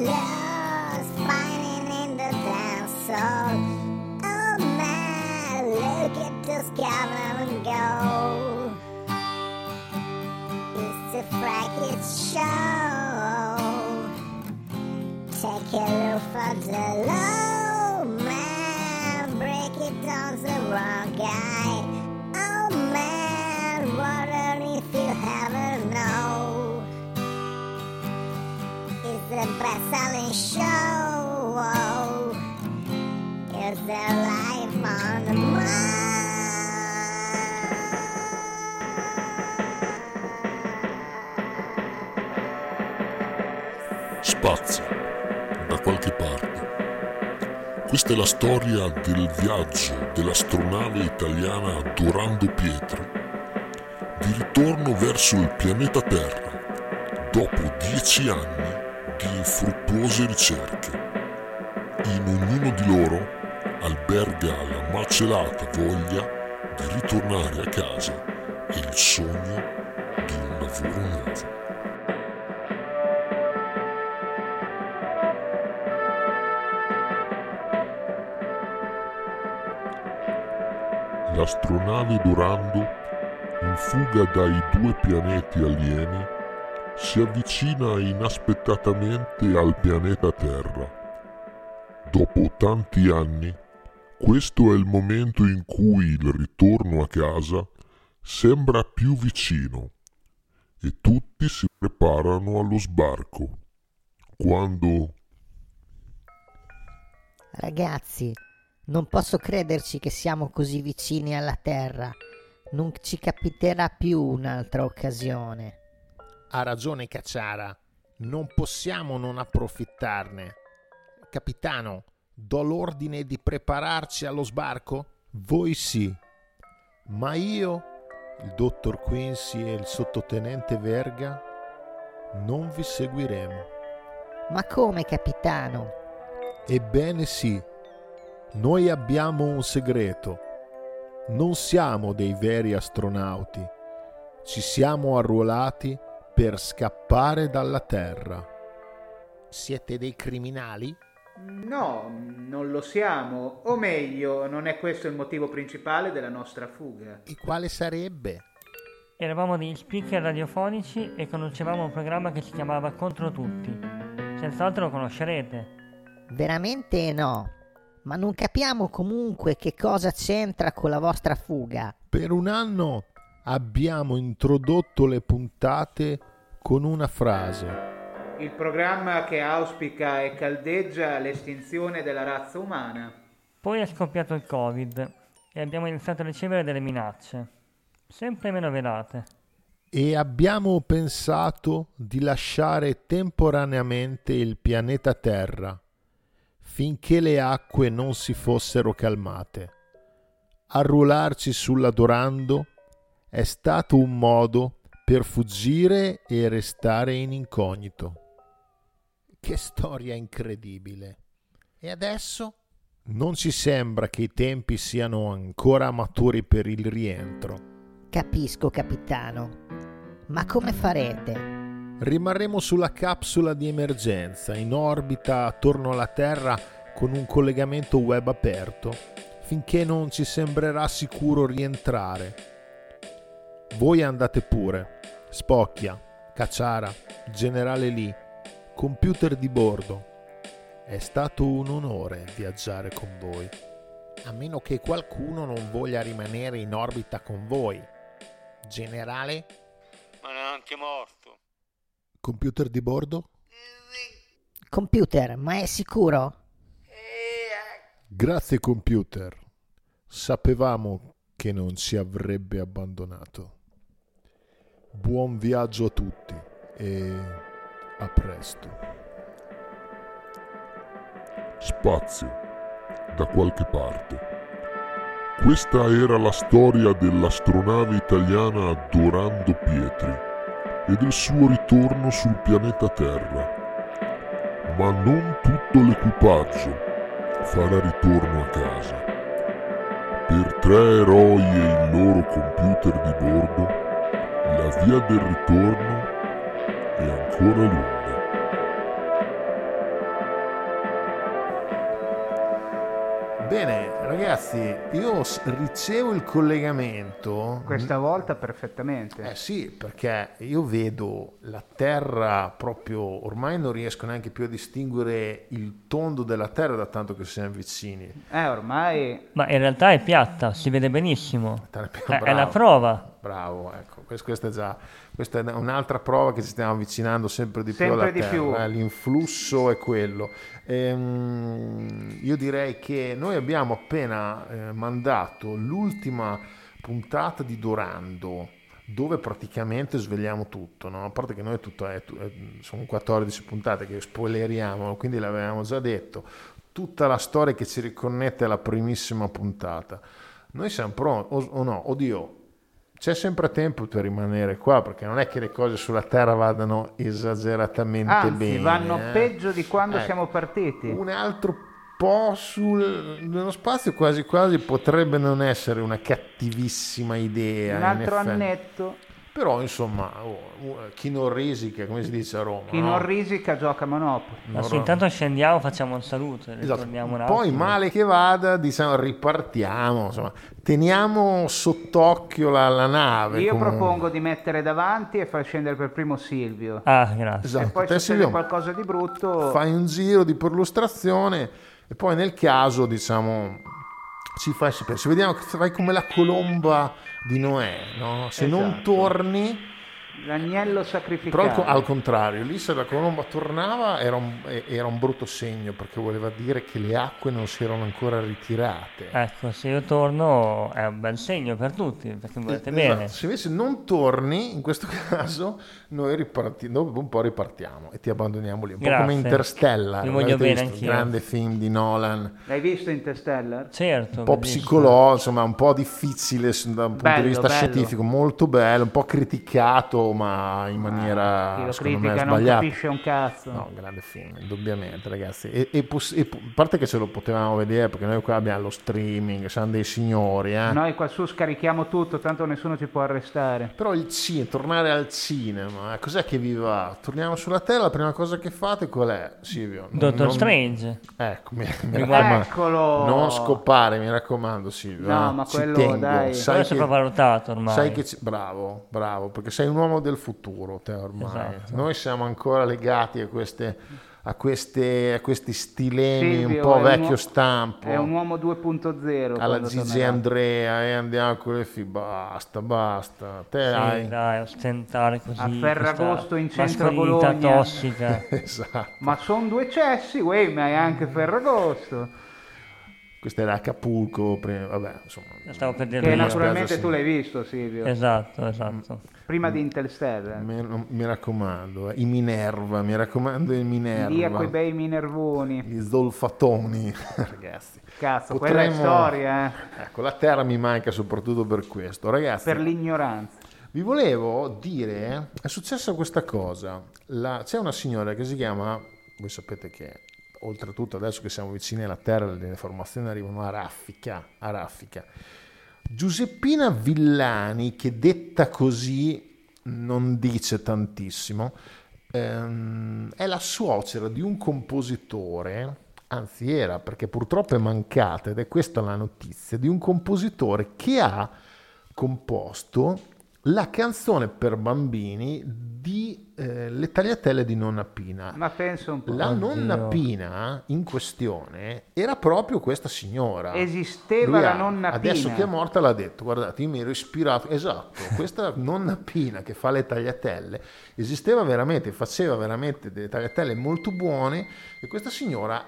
lost, finding in the dance hall. Oh man, look at this and go. It's a fracket show. Take a look for the low man, break it down the wrong The best-selling show. It's their life on the Spazio, da qualche parte. Questa è la storia del viaggio dell'astronave italiana Dorando Pietri, di ritorno verso il pianeta Terra, dopo dieci anni di infruttuose ricerche. In ognuno di loro alberga la macelata voglia di ritornare a casa e il sogno di un lavoro nuovo. L'astronave Dorando, in fuga dai due pianeti alieni, si avvicina inaspettatamente al pianeta Terra. Dopo tanti anni, questo è il momento in cui il ritorno a casa sembra più vicino e tutti si preparano allo sbarco. Quando Ragazzi, non posso crederci che siamo così vicini alla Terra. Non ci capiterà più un'altra occasione. Ha ragione Cacciara, non possiamo non approfittarne. Capitano, do l'ordine di prepararci allo sbarco? Voi sì, ma io, il dottor Quincy e il sottotenente Verga non vi seguiremo. Ma come, capitano? Ebbene sì, noi abbiamo un segreto. Non siamo dei veri astronauti. Ci siamo arruolati per scappare dalla Terra. Siete dei criminali? No, non lo siamo. O meglio, non è questo il motivo principale della nostra fuga. E quale sarebbe? Eravamo degli speaker radiofonici e conducevamo un programma che si chiamava Contro Tutti. Senz'altro lo conoscerete. Veramente no. Ma non capiamo comunque che cosa c'entra con la vostra fuga. Per un anno abbiamo introdotto le puntate con una frase. Il programma che auspica e caldeggia l'estinzione della razza umana. Poi è scoppiato il Covid e abbiamo iniziato a ricevere delle minacce, sempre meno velate. E abbiamo pensato di lasciare temporaneamente il pianeta Terra finché le acque non si fossero calmate. Arruolarci sulla Dorando è stato un modo per fuggire e restare in incognito. Che storia incredibile. E adesso? Non ci sembra che i tempi siano ancora maturi per il rientro. Capisco, capitano. Ma come farete? Rimarremo sulla capsula di emergenza in orbita attorno alla Terra con un collegamento web aperto finché non ci sembrerà sicuro rientrare. Voi andate pure. Spocchia, Cacciara, Generale Lee, computer di bordo. È stato un onore viaggiare con voi. A meno che qualcuno non voglia rimanere in orbita con voi. Generale? Ma neanche morto. Computer di bordo? Computer, ma è sicuro? Grazie computer. Sapevamo che non ci avrebbe abbandonato. Buon viaggio a tutti e a presto. Spazio, da qualche parte. Questa era la storia dell'astronave italiana Dorando Pietri e del suo ritorno sul pianeta Terra. Ma non tutto l'equipaggio farà ritorno a casa. Per tre eroi e via del ritorno è ancora lunga. Ragazzi, io ricevo il collegamento. Questa volta perfettamente. Eh sì, perché io vedo la terra proprio, ormai non riesco neanche più a distinguere il tondo della terra da tanto che siamo vicini. Eh, ormai Ma in realtà è piatta, si vede benissimo. È bravo. la prova. Bravo, ecco, quest- questa è già questa è un'altra prova che ci stiamo avvicinando sempre di più Sempre alla di terra, più. eh, l'influsso è quello. Ehm, io direi che noi abbiamo appena eh, mandato l'ultima puntata di Dorando dove praticamente svegliamo tutto, no? a parte che noi tutto è, eh, sono 14 puntate che spoileriamo, quindi l'avevamo già detto, tutta la storia che ci riconnette alla primissima puntata. Noi siamo pronti, o, o no, oddio, c'è sempre tempo per rimanere qua perché non è che le cose sulla Terra vadano esageratamente anzi bene. vanno eh. peggio di quando Ecco, siamo partiti. Un altro po' sullo spazio quasi quasi potrebbe non essere una cattivissima idea. Un altro annetto. Però insomma, oh, oh, chi non risica, come si dice a Roma. Chi no? non risica gioca a Monopoli. No, intanto scendiamo, facciamo un saluto Esatto. un Poi male che vada, diciamo, ripartiamo, insomma, teniamo sott'occhio la, la nave. Io comunque. propongo di mettere davanti e far scendere per primo Silvio. Ah, grazie. Esatto. E poi Te, Silvio, qualcosa di brutto, fai un giro di perlustrazione e poi nel caso, diciamo, ci fai sapere. Se vediamo che fai come la colomba di Noè, no? Se non Esatto. torni, l'agnello però sacrificato. al, co- al contrario, lì se la colomba tornava era un, eh, era un brutto segno perché voleva dire che le acque non si erano ancora ritirate. Ecco, se io torno è un bel segno per tutti, perché volete Esatto. bene. Se invece non torni, in questo caso, noi riparti- dopo un po' ripartiamo e ti abbandoniamo lì. Un po' come Grazie. Interstellar. Vi voglio bene anch'io. Grande film di Nolan. L'hai visto Interstellar? Certo. un po' psicologico, insomma, un po' difficile da un punto Bello, di vista bello. scientifico, molto bello, un po' criticato, ma in Chi maniera lo secondo me critica non capisce un cazzo. No, grande film, indubbiamente, ragazzi. E, e poss- e a parte che ce lo potevamo vedere, perché noi qua abbiamo lo streaming, siamo dei signori, eh. Noi qua su scarichiamo tutto, tanto nessuno ci può arrestare. Però il cinema, tornare al cinema, eh, cos'è che vi va? Torniamo sulla Terra, la prima cosa che fate qual è, Silvio? Non- Doctor non- Strange. Ecco, mi, mi. Eccolo! Non scopare, mi raccomando, Silvio. No, eh. ma Ci quello, tengo. dai. Sai Quello che, sopravvalutato ormai. sai che ci- bravo, bravo, perché sei un uomo del futuro, te ormai. Esatto. Noi siamo ancora legati a queste a, queste, a questi stilemi Silvio un po' un vecchio uo- stampo. È un uomo 2.0. alla Gigi tornerà. Andrea e andiamo con le fi basta basta te Sì, hai dai, ostentare così. A Ferragosto in centro Bologna. tossica. esatto Ma sono due cessi, uè, ma è anche Ferragosto. Questo era Acapulco prima, vabbè insomma Stavo per dire Che naturalmente spiace, tu l'hai visto, Silvio. Esatto, esatto. Prima di Interstellar. mi, mi raccomando eh, i Minerva mi raccomando i Minerva Lì a quei bei minervoni. gli zolfatoni ragazzi Cazzo, quella è Potremmo- storia, eh. ecco la terra mi manca soprattutto per questo ragazzi Per l'ignoranza. Vi volevo dire, è successa questa cosa. La- c'è una signora che si chiama, voi sapete che oltretutto adesso che siamo vicini alla Terra le informazioni arrivano a raffica, a raffica. Giuseppina Villani, che detta così non dice tantissimo, ehm, è la suocera di un compositore, anzi era perché purtroppo è mancata ed è questa la notizia, di un compositore che ha composto la canzone per bambini di eh, Le tagliatelle di Nonna Pina. Ma penso un po'. La Oddio. nonna Pina in questione era proprio questa signora. Esisteva Lui la ha- nonna Adesso Pina. che è morta l'ha detto, guardate, io mi ero ispirato, esatto, questa nonna Pina che fa le tagliatelle esisteva veramente, faceva veramente delle tagliatelle molto buone e questa signora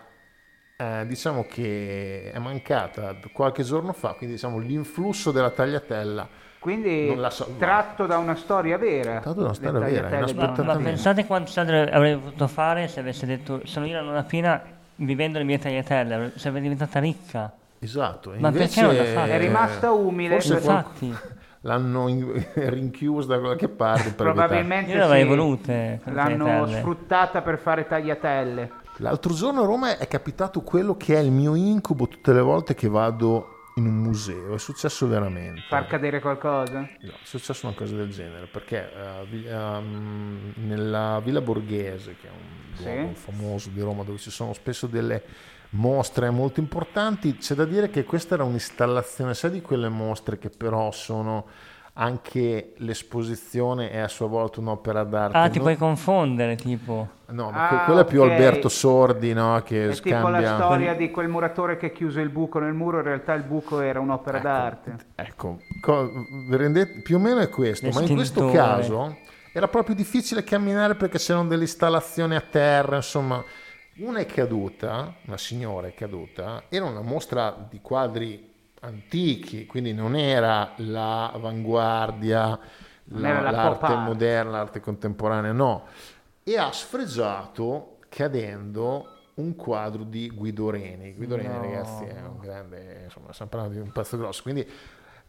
eh, diciamo che è mancata qualche giorno fa, quindi diciamo l'influsso della tagliatella Quindi so- tratto da una storia vera. Tratto da una storia vera, di Ma, ma pensate quanti soldi avrei potuto fare se avesse detto sono io la nonna Pina vivendo le mie tagliatelle, sarebbe diventata ricca. Esatto, Ma invece perché non l'ha fatto? È rimasta umile. forse Infatti, l'hanno in- rinchiusa da qualche parte per. Probabilmente io le avrei sì. volute. L'hanno tagliatelle. sfruttata per fare tagliatelle. L'altro giorno a Roma è capitato quello che è il mio incubo tutte le volte che vado in un museo, è successo veramente. Far cadere qualcosa? No, è successa una cosa del genere perché vi- ehm, nella Villa Borghese, che è un Sì. luogo famoso di Roma dove ci sono spesso delle mostre molto importanti. C'è da dire che questa era un'installazione, sai di quelle mostre che però sono anche l'esposizione è a sua volta un'opera d'arte. Ah, ti Non- puoi confondere, tipo. No, ma Ah, que- quello è più. Alberto Sordi, no? Che È tipo la scambia... storia di quel muratore che chiuse il buco nel muro, in realtà il buco era un'opera d'arte. Ecco, co- rendete- più o meno è questo, ma in questo caso era proprio difficile camminare perché c'erano delle installazioni a terra, insomma. Una è caduta, una signora è caduta, era una mostra di quadri antichi, quindi non era l'avanguardia, la- la l'arte moderna, l'arte contemporanea, no. E ha sfregiato cadendo un quadro di Guido Reni. Guido Reni, No. ragazzi, è un grande, insomma, stiamo parlando di un pezzo grosso, quindi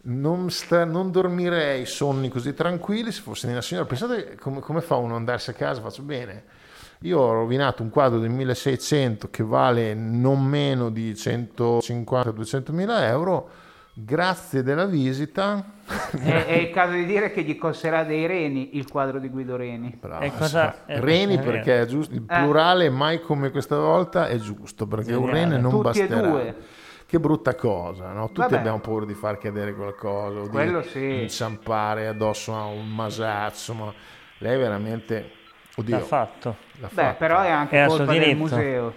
non, sta- non dormirei sonni così tranquilli se fossi una signora. Pensate come, come fa uno ad andarsi a casa? Faccio bene. Io ho rovinato un quadro del 1600 che vale non meno di 150-200 mila euro. Grazie della visita. È, è il caso di dire che gli costerà dei reni il quadro di Guido Reni. Bravo, E cosa- sì. eh, Reni è vero. perché è giusto, il plurale mai come questa volta è giusto perché un Geniale. rene non Tutti e basterà. due. Che brutta cosa, no? Tutti Vabbè. abbiamo paura di far cadere qualcosa, o Quello di sì. inciampare addosso a un masazzo, ma lei veramente... Oddio, L'ha fatto. l'ha Beh, fatto. però è anche suo colpa del museo.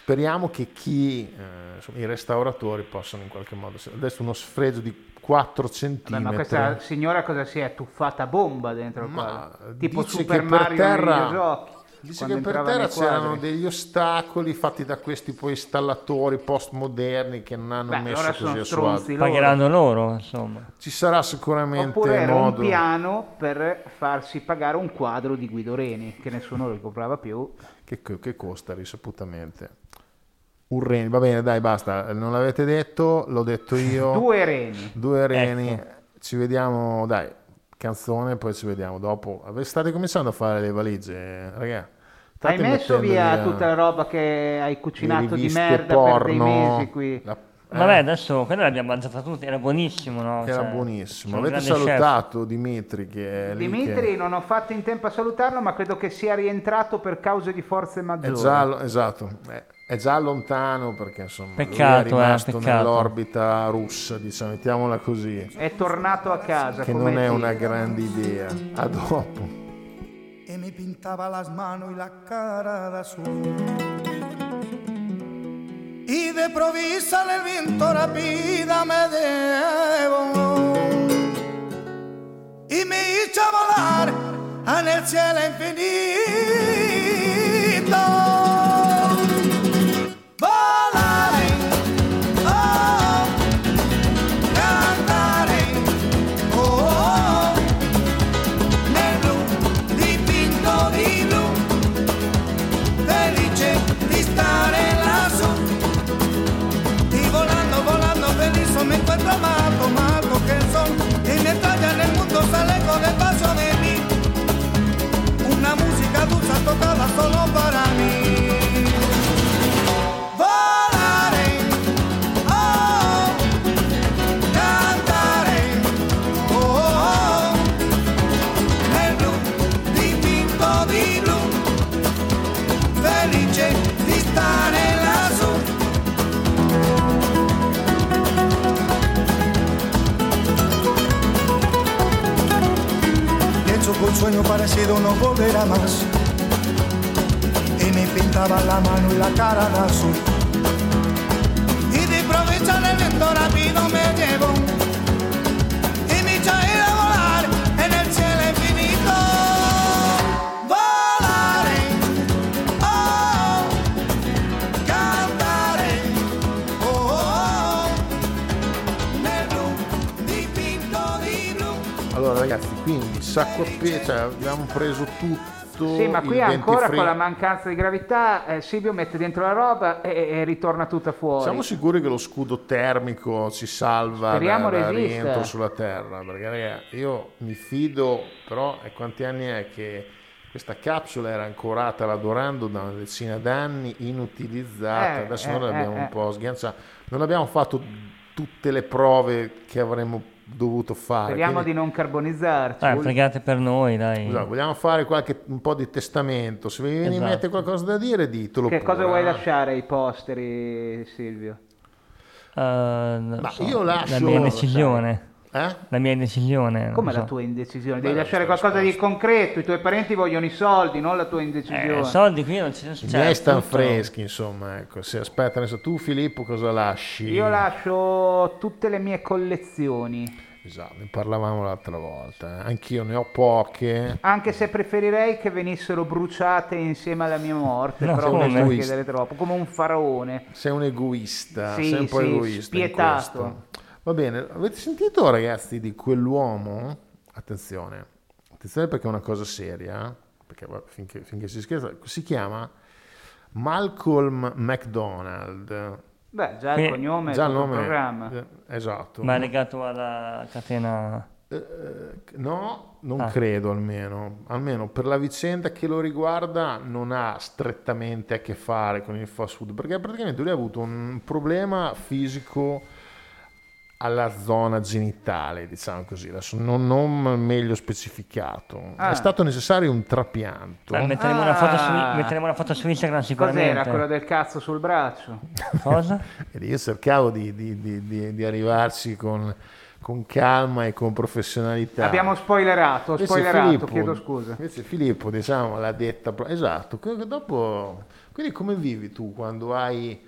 Speriamo che chi, eh, insomma, i restauratori possano in qualche modo... Adesso uno sfregio di 4 Beh, centimetri. ma questa signora cosa si è tuffata a bomba dentro Ma quadro? Tipo Super che per Mario terra-. Dice quando che per terra c'erano degli ostacoli fatti da questi poi installatori postmoderni che non hanno Beh, messo allora così a suo agio. Pagheranno loro, insomma. Ci sarà sicuramente Oppure era modo. un piano per farsi pagare un quadro di Guido Reni, che nessuno lo comprava più. che, che costa risaputamente. Un reni, va bene, dai, basta. Non l'avete detto, l'ho detto io. Due reni. Due reni. Ecco. Ci vediamo, dai, canzone, poi ci vediamo dopo. State cominciando a fare le valigie, ragazzi. Hai messo via tutta la roba che hai cucinato di merda per dei mesi qui. Vabbè, adesso quella l'abbiamo mangiata tutti, era buonissimo, no? Eh. Era Cioè, buonissimo. Avete grande chef. salutato Dimitri che è lì Dimitri che- non ho fatto in tempo a salutarlo, ma credo che sia rientrato per cause di forze È maggiori. già, esatto, è, è già lontano perché insomma Peccato, lui eh, è rimasto peccato. nell'orbita russa, diciamo, mettiamola così, È tornato a casa. che come non è Dio. una grande idea. A dopo. Y me pintaba las manos y la cara de azul. Y de provisa el viento rápida me debo y me hizo volar en el cielo infinito. Sueño parecido no volverá más. Y me pintaba la mano y la cara de azul. Y de aprovechar el viento rápido me llevo. Sacco a pe- cioè abbiamo preso tutto. Sì, ma qui ancora dentifricio- con la mancanza di gravità, eh, Silvio mette dentro la roba e, e ritorna tutta fuori. Siamo sicuri che lo scudo termico ci salva Speriamo da, da rientro sulla Terra? Perché io mi fido, però è quanti anni è che questa capsula era ancorata all'Adorando da una decina d'anni, inutilizzata, Eh, adesso eh, noi l'abbiamo eh, un eh. po' sghianciata, non abbiamo fatto tutte le prove che avremmo dovuto fare. Speriamo Quindi- di non carbonizzarci. Dai, pregate per noi, dai. Scusa, vogliamo fare qualche, un po' di testamento. Se vi viene in Esatto. mente qualcosa da dire, ditelo Che pure, cosa vuoi eh. lasciare ai posteri, Silvio? Eh, Ma so, io lascio- La mia decisione. Eh? La mia decisione. non Come so. la tua indecisione? Devi Beh, lasciare qualcosa di risposta. concreto. I tuoi parenti vogliono i soldi, non la tua indecisione. Eh, soldi qui non ci I sono. miei stanno freschi, insomma, ecco. Se aspetta, adesso tu Filippo cosa lasci? Io lascio tutte le mie collezioni. Esatto, ne parlavamo l'altra volta. eh. Anch'io ne ho poche. Anche se preferirei che venissero bruciate insieme alla mia morte, No, però come? non chiedere troppo, come un faraone. Sei un egoista, Sì, sei un po' sì, egoista. in spietato. Va bene, avete sentito ragazzi di quell'uomo? Attenzione, attenzione perché è una cosa seria, perché finché, finché si scherza, si chiama Malcolm McDonald. Beh, già il cognome Già è il nome programma. eh, esatto. Ma è legato alla catena. Eh, no, non Ah. credo almeno. Almeno per la vicenda che lo riguarda non ha strettamente a che fare con il fast food, perché praticamente lui ha avuto un problema fisico alla zona genitale, diciamo così, adesso non, non meglio specificato. Ah. È stato necessario un trapianto. Beh, metteremo, una foto su, Ah. metteremo una foto su Instagram sicuramente. Cos'era quello del cazzo sul braccio? Cosa? Io cercavo di, di- di- di- di arrivarci con, con calma e con professionalità. Abbiamo spoilerato, spoilerato, Filippo- chiedo scusa. Invece Filippo, diciamo, l'ha detta... Esatto, dopo... Quindi come vivi tu quando hai,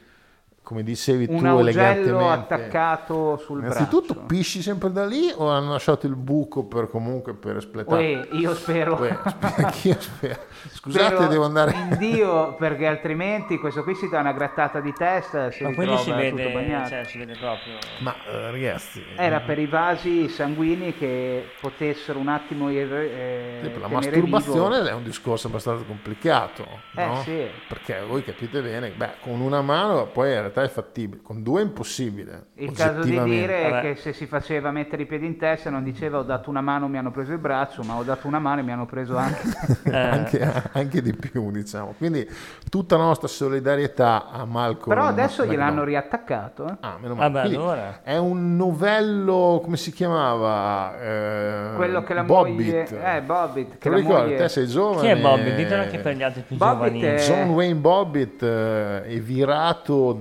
come dicevi Un tu elegantemente... attaccato sul Innanzitutto braccio. pisci sempre da lì o hanno lasciato il buco per comunque per espletare? Io spero... Uè, sp- anch'io spero. Scusate, spero devo andare... in Dio perché altrimenti questo qui si dà una grattata di testa si Ma quindi ritrova si vede, bagnato. cioè, si vede proprio. Ma eh, ragazzi... Era per i vasi sanguigni che potessero un attimo eh, Sì, la masturbazione vivo. è un discorso abbastanza complicato, Eh, no? sì. Perché voi capite bene, beh, con una mano poi in realtà è fattibile, con due è impossibile. Il caso di dire è che se si faceva mettere i piedi in testa non diceva ho dato una mano mi hanno preso il braccio, ma ho dato una mano e mi hanno preso anche... Eh, anche, anche di più, diciamo. Quindi tutta la nostra solidarietà a Malcolm. Però adesso gliel'hanno riattaccato. eh. Ah, meno male. Vabbè, allora. È un novello, come si chiamava? Eh, Quello che la Bobbit. moglie... Eh, Bobbit. Te Che lo la ricordi? moglie... Te sei giovane. chi è Bobby? Ditelo anche per gli altri più Bobby giovani. è- John Wayne Bobbitt eh, è virato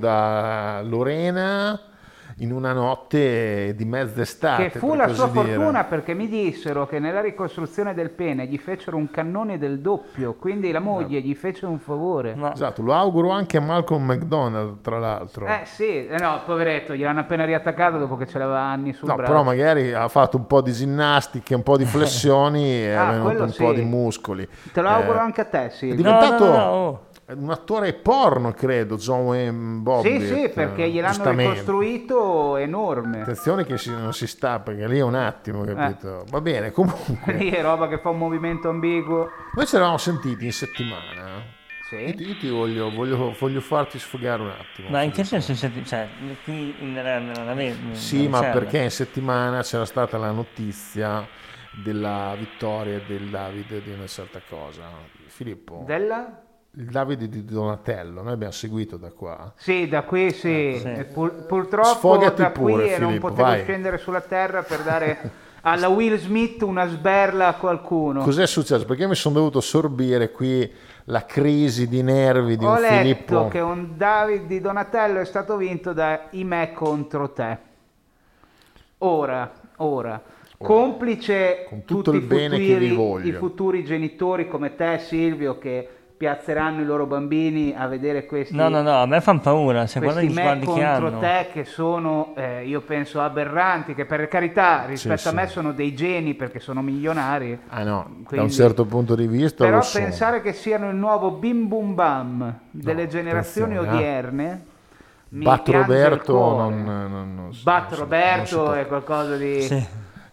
Lorena in una notte di mezz'estate. Che fu la sua dire. fortuna perché mi dissero che nella ricostruzione del pene gli fecero un cannone del doppio, quindi la moglie gli fece un favore. No, Esatto, lo auguro anche a Malcolm McDonald, tra l'altro. Eh sì, eh, no, poveretto, gliel'hanno appena riattaccato dopo che ce l'aveva anni sul No, braccio. però magari ha fatto un po' di ginnastiche, un po' di flessioni e Ah, ha venuto un po' sì. di muscoli. Te lo auguro Eh, anche a te, È Silvio. diventato No, no, no, oh. Un attore porno, credo, John Wayne Bobbitt. Sì, sì, perché gliel'hanno ricostruito enorme. Attenzione che si- non si sta, perché lì è un attimo, capito? Va bene, comunque. Lì è roba che fa un movimento ambiguo. Noi ci eravamo sentiti in settimana. Io Sì. ti, io ti voglio, voglio, voglio farti sfogare un attimo. Ma in che senso siete- cioè, qui nella, nella, nella Sì, ma serve. perché in settimana c'era stata la notizia della vittoria del Davide di una certa cosa. Filippo, Della? Il Davide di Donatello, noi abbiamo seguito da qua. Sì, da qui sì. sì. Pur- purtroppo Sfogati da pure, qui e non Filippo, potevo vai. scendere sulla terra per dare alla Will Smith una sberla a qualcuno. Cos'è successo? Perché mi sono dovuto sorbire qui la crisi di nervi di Ho un letto Filippo. che un David di Donatello è stato vinto da Imè contro te. Ora, ora, complice Con tutto tutti il bene i che futuri, vi voglio. i futuri genitori come te Silvio che piazzeranno i loro bambini a vedere questi No, no, no, a me fanno paura, se guarda questi gli me sguardi che contro hanno. te che sono, eh, io penso, aberranti, che per carità rispetto Sì, a me sì. sono dei geni perché sono milionari. Ah no, da un Quindi- certo punto di vista Però lo so. pensare che siano il nuovo bim bum bam delle No, generazioni eh. odierne mi Bat Roberto cuore. non, non, non si- Bat Roberto è qualcosa di... Sì.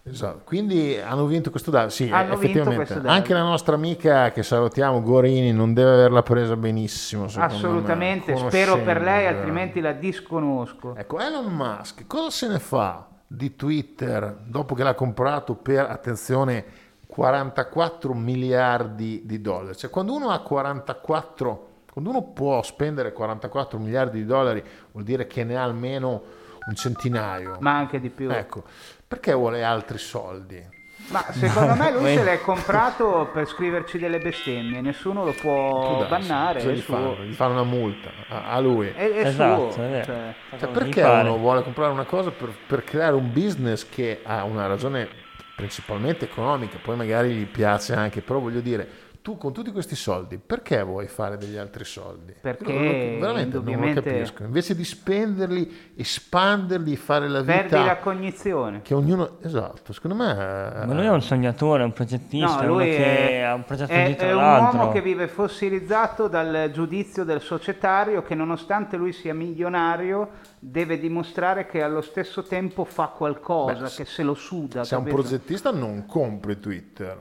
Esatto. Quindi hanno vinto questo Davide. Sì, Hanno effettivamente. Anche la nostra amica che salutiamo, Gorini, non deve averla presa benissimo. Assolutamente, me, spero per lei, altrimenti la disconosco. Ecco, Elon Musk cosa se ne fa di Twitter dopo che l'ha comprato per, attenzione, 44 miliardi di dollari? Cioè, quando uno ha 44, quando uno può spendere 44 miliardi di dollari, vuol dire che ne ha almeno un centinaio. Ma anche di più. Ecco, Perché vuole altri soldi? Ma secondo me lui se l'è comprato per scriverci delle bestemmie, nessuno lo può darsi. bannare. Gli fanno? Gli fanno una multa a, a lui. È, è Esatto, suo. è cioè. Cioè, perché uno vuole comprare una cosa per, per creare un business che ha una ragione principalmente economica, poi magari gli piace anche, però voglio dire, tu con tutti questi soldi, perché vuoi fare degli altri soldi? Perché non veramente non lo capisco. Invece di spenderli, espanderli, fare la Perdi la vita cognizione. che ognuno... Esatto, secondo me... Ma lui è un sognatore, un progettista, No, lui che è, ha un progetto è- dietro è un l'altro. uomo che vive fossilizzato dal giudizio del societario che nonostante lui sia milionario deve dimostrare che allo stesso tempo fa qualcosa, Beh, che se lo suda. Se è un progettista non compri Twitter,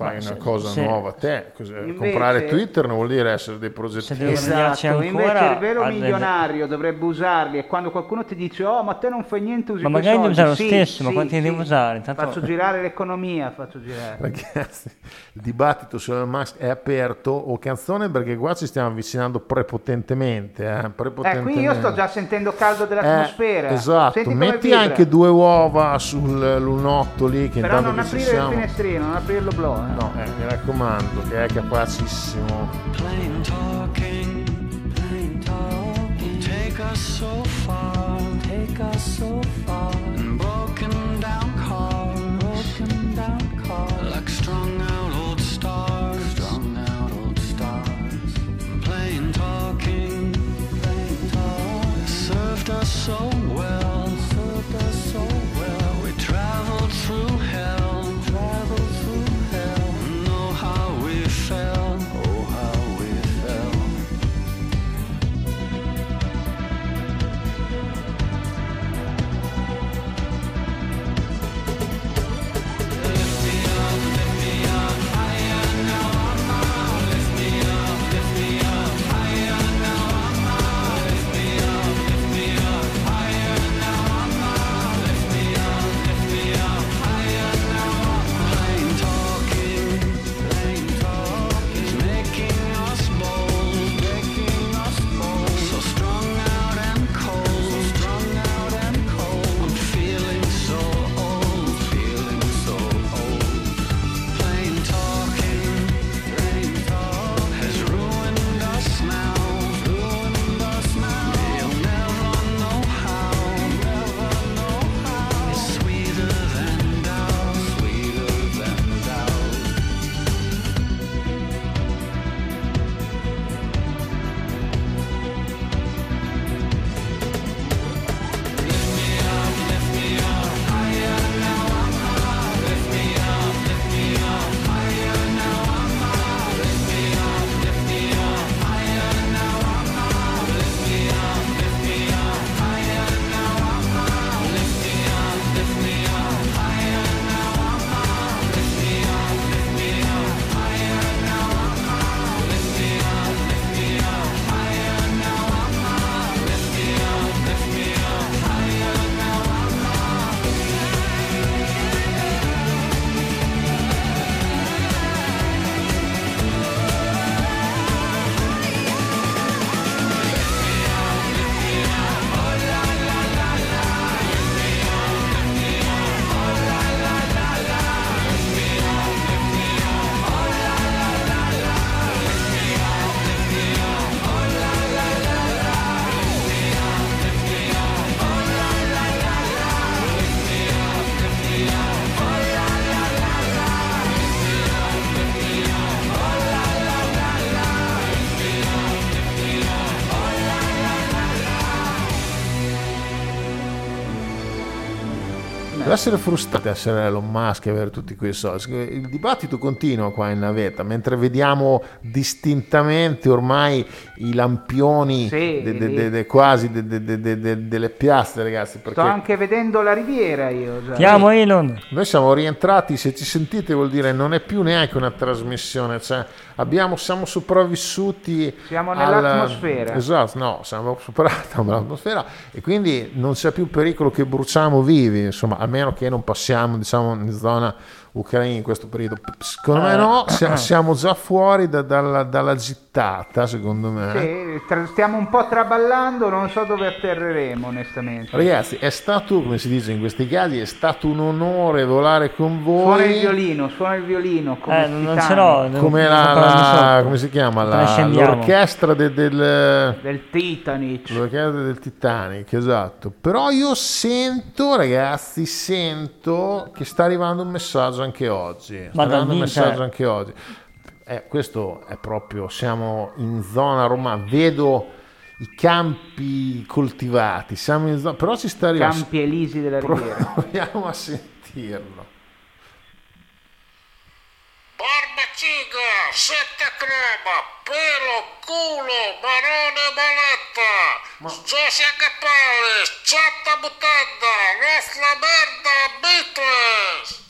fai Ma una se- cosa se- nuova te. Cos'è? Invece- Comprare Twitter non vuol dire essere dei progettisti. Esatto, invece il vero ha delle- milionario dovrebbe usarli e quando qualcuno ti dice oh ma te non fai niente usi Ma magari devi soldi", usare lo sì, stesso, ma sì, quanti ne devi sì. usare? Tanto- Faccio girare l'economia, faccio girare. Ragazzi, il dibattito su Elon Musk è aperto o canzone perché qua ci stiamo avvicinando prepotentemente. Eh, Eh, prepotentemente. qui io sto già sentendo caldo dell'atmosfera. Eh, esatto, Senti metti vibra. anche due uova sul lunotto lì che Però intanto non aprire il finestrino, non aprire lo blog. No, eh, mi raccomando, che è capacissimo. Plain talking, plain talking. Take us so far, essere frustrante essere Elon Musk e avere tutti quei soldi. Il dibattito continua qua in navetta, mentre vediamo distintamente ormai i lampioni Sì, de- de- lì. de- de- quasi de- de- de- de- de- delle piazze, ragazzi. Sto Perché anche vedendo la riviera io. già. Ti amo Elon! noi siamo rientrati, se ci sentite vuol dire non è più neanche una trasmissione, cioè abbiamo, siamo sopravvissuti. Siamo al- nell'atmosfera. Esatto, no, siamo superati l'atmosfera e quindi non c'è più pericolo che bruciamo vivi, insomma, almeno che non passiamo diciamo in zona ucraini in questo periodo. Secondo me Eh. no, sia- siamo già fuori da- dalla, dalla gittata, secondo me. Sì, tra- stiamo un po' traballando, non so dove atterreremo onestamente. Ragazzi, è stato, come si dice in questi casi, è stato un onore volare con voi. Suona il violino, suona il violino. Come Eh, non ce l'ho. non- come non la, la- come si chiama la- l'orchestra de- del Del Titanic. l'orchestra del Titanic esatto però io sento ragazzi sento che sta arrivando un messaggio anche oggi Ma da arrivando un messaggio anche oggi Eh, questo è proprio siamo in zona romana vedo i campi coltivati siamo in zona però ci sta arrivando Campi Elisi della Riviera. proviamo a sentirlo Barbaciga, sette crema, pelo, culo, marone maletta, Josia Cappelli, chatta butanda, nostra merda, Beatles!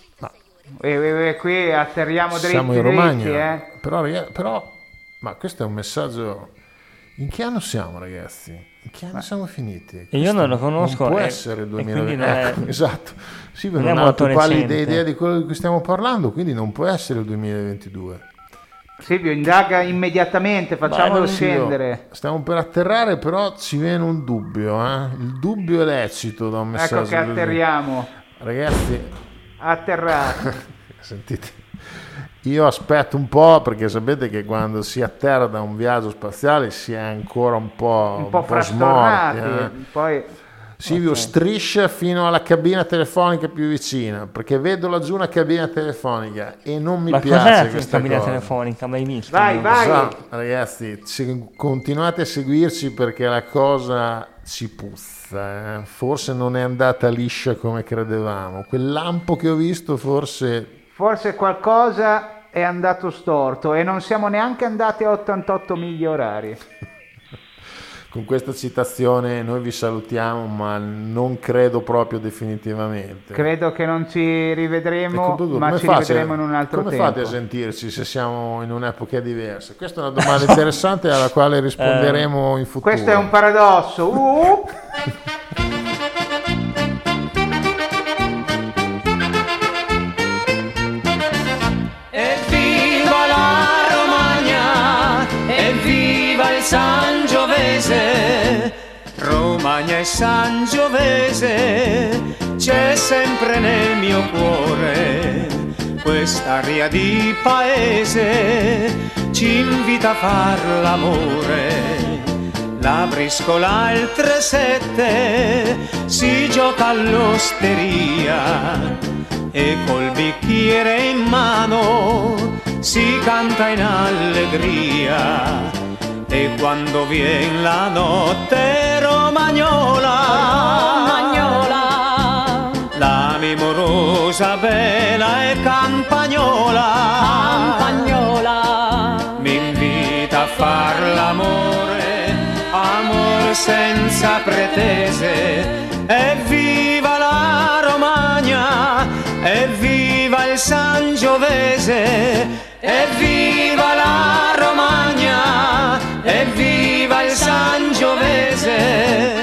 E, e- e qui atterriamo dritti, siamo in dritti, Romagna eh. però, però ma questo è un messaggio in che anno siamo ragazzi in che anno siamo finiti E io non lo Questo conosco, non può e- essere il e quindi 2020 non è- ecco, esatto sì, non non, è ha più pallida idea di quello di cui stiamo parlando quindi non può essere il 2022 Silvio, indaga immediatamente, facciamolo scendere. stiamo per atterrare però ci viene un dubbio eh? il dubbio è lecito da un messaggio Ecco che atterriamo. ragazzi Atterrati. Sentite, io aspetto un po' perché sapete che quando si atterra da un viaggio spaziale si è ancora un po', Un po' smorti. frastornati. eh. Poi Silvio striscia fino alla cabina telefonica più vicina perché vedo laggiù una cabina telefonica e non mi Ma piace questa cabina cosa. telefonica? Mai visto? Vai, No. vai. So, ragazzi, se- continuate a seguirci perché la cosa ci puzza. eh. Forse non è andata liscia come credevamo. Quel lampo che ho visto forse forse qualcosa è andato storto e non siamo neanche andati a 88 miglia orarie. Con questa citazione noi vi salutiamo, ma non credo proprio definitivamente. Credo che non ci rivedremo, Dudu, ma come ci fate- rivedremo in un altro come tempo. fate a sentirci se siamo in un'epoca diversa? Questa è una domanda interessante alla quale risponderemo in futuro. Questo è un paradosso. Uh! Sangiovese, c'è sempre nel mio cuore quest'aria di paese, ci invita a far l'amore. La briscola al 3-7 si gioca all'osteria e col bicchiere in mano si canta in allegria e quando vien la notte romagnola, bella e campagnola, mi invita a far l'amore, amore senza pretese, evviva la Romagna, evviva il Sangiovese, evviva la Romagna, evviva il Sangiovese.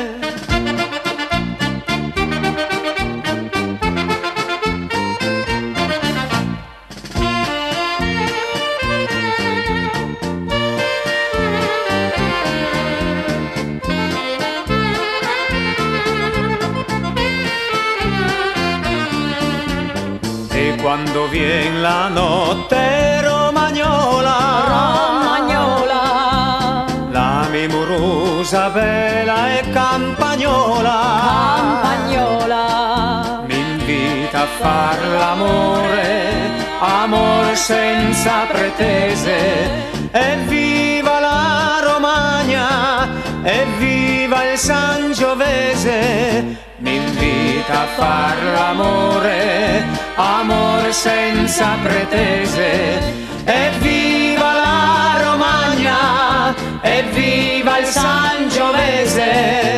Quando vien la notte romagnola, la mimorosa bella e campagnola, mi invita a far l'amore, amore senza pretese, evviva la Romagna, evviva il Sangiovese, mi invita a far l'amore, amore senza pretese, evviva la Romagna, evviva il Sangiovese,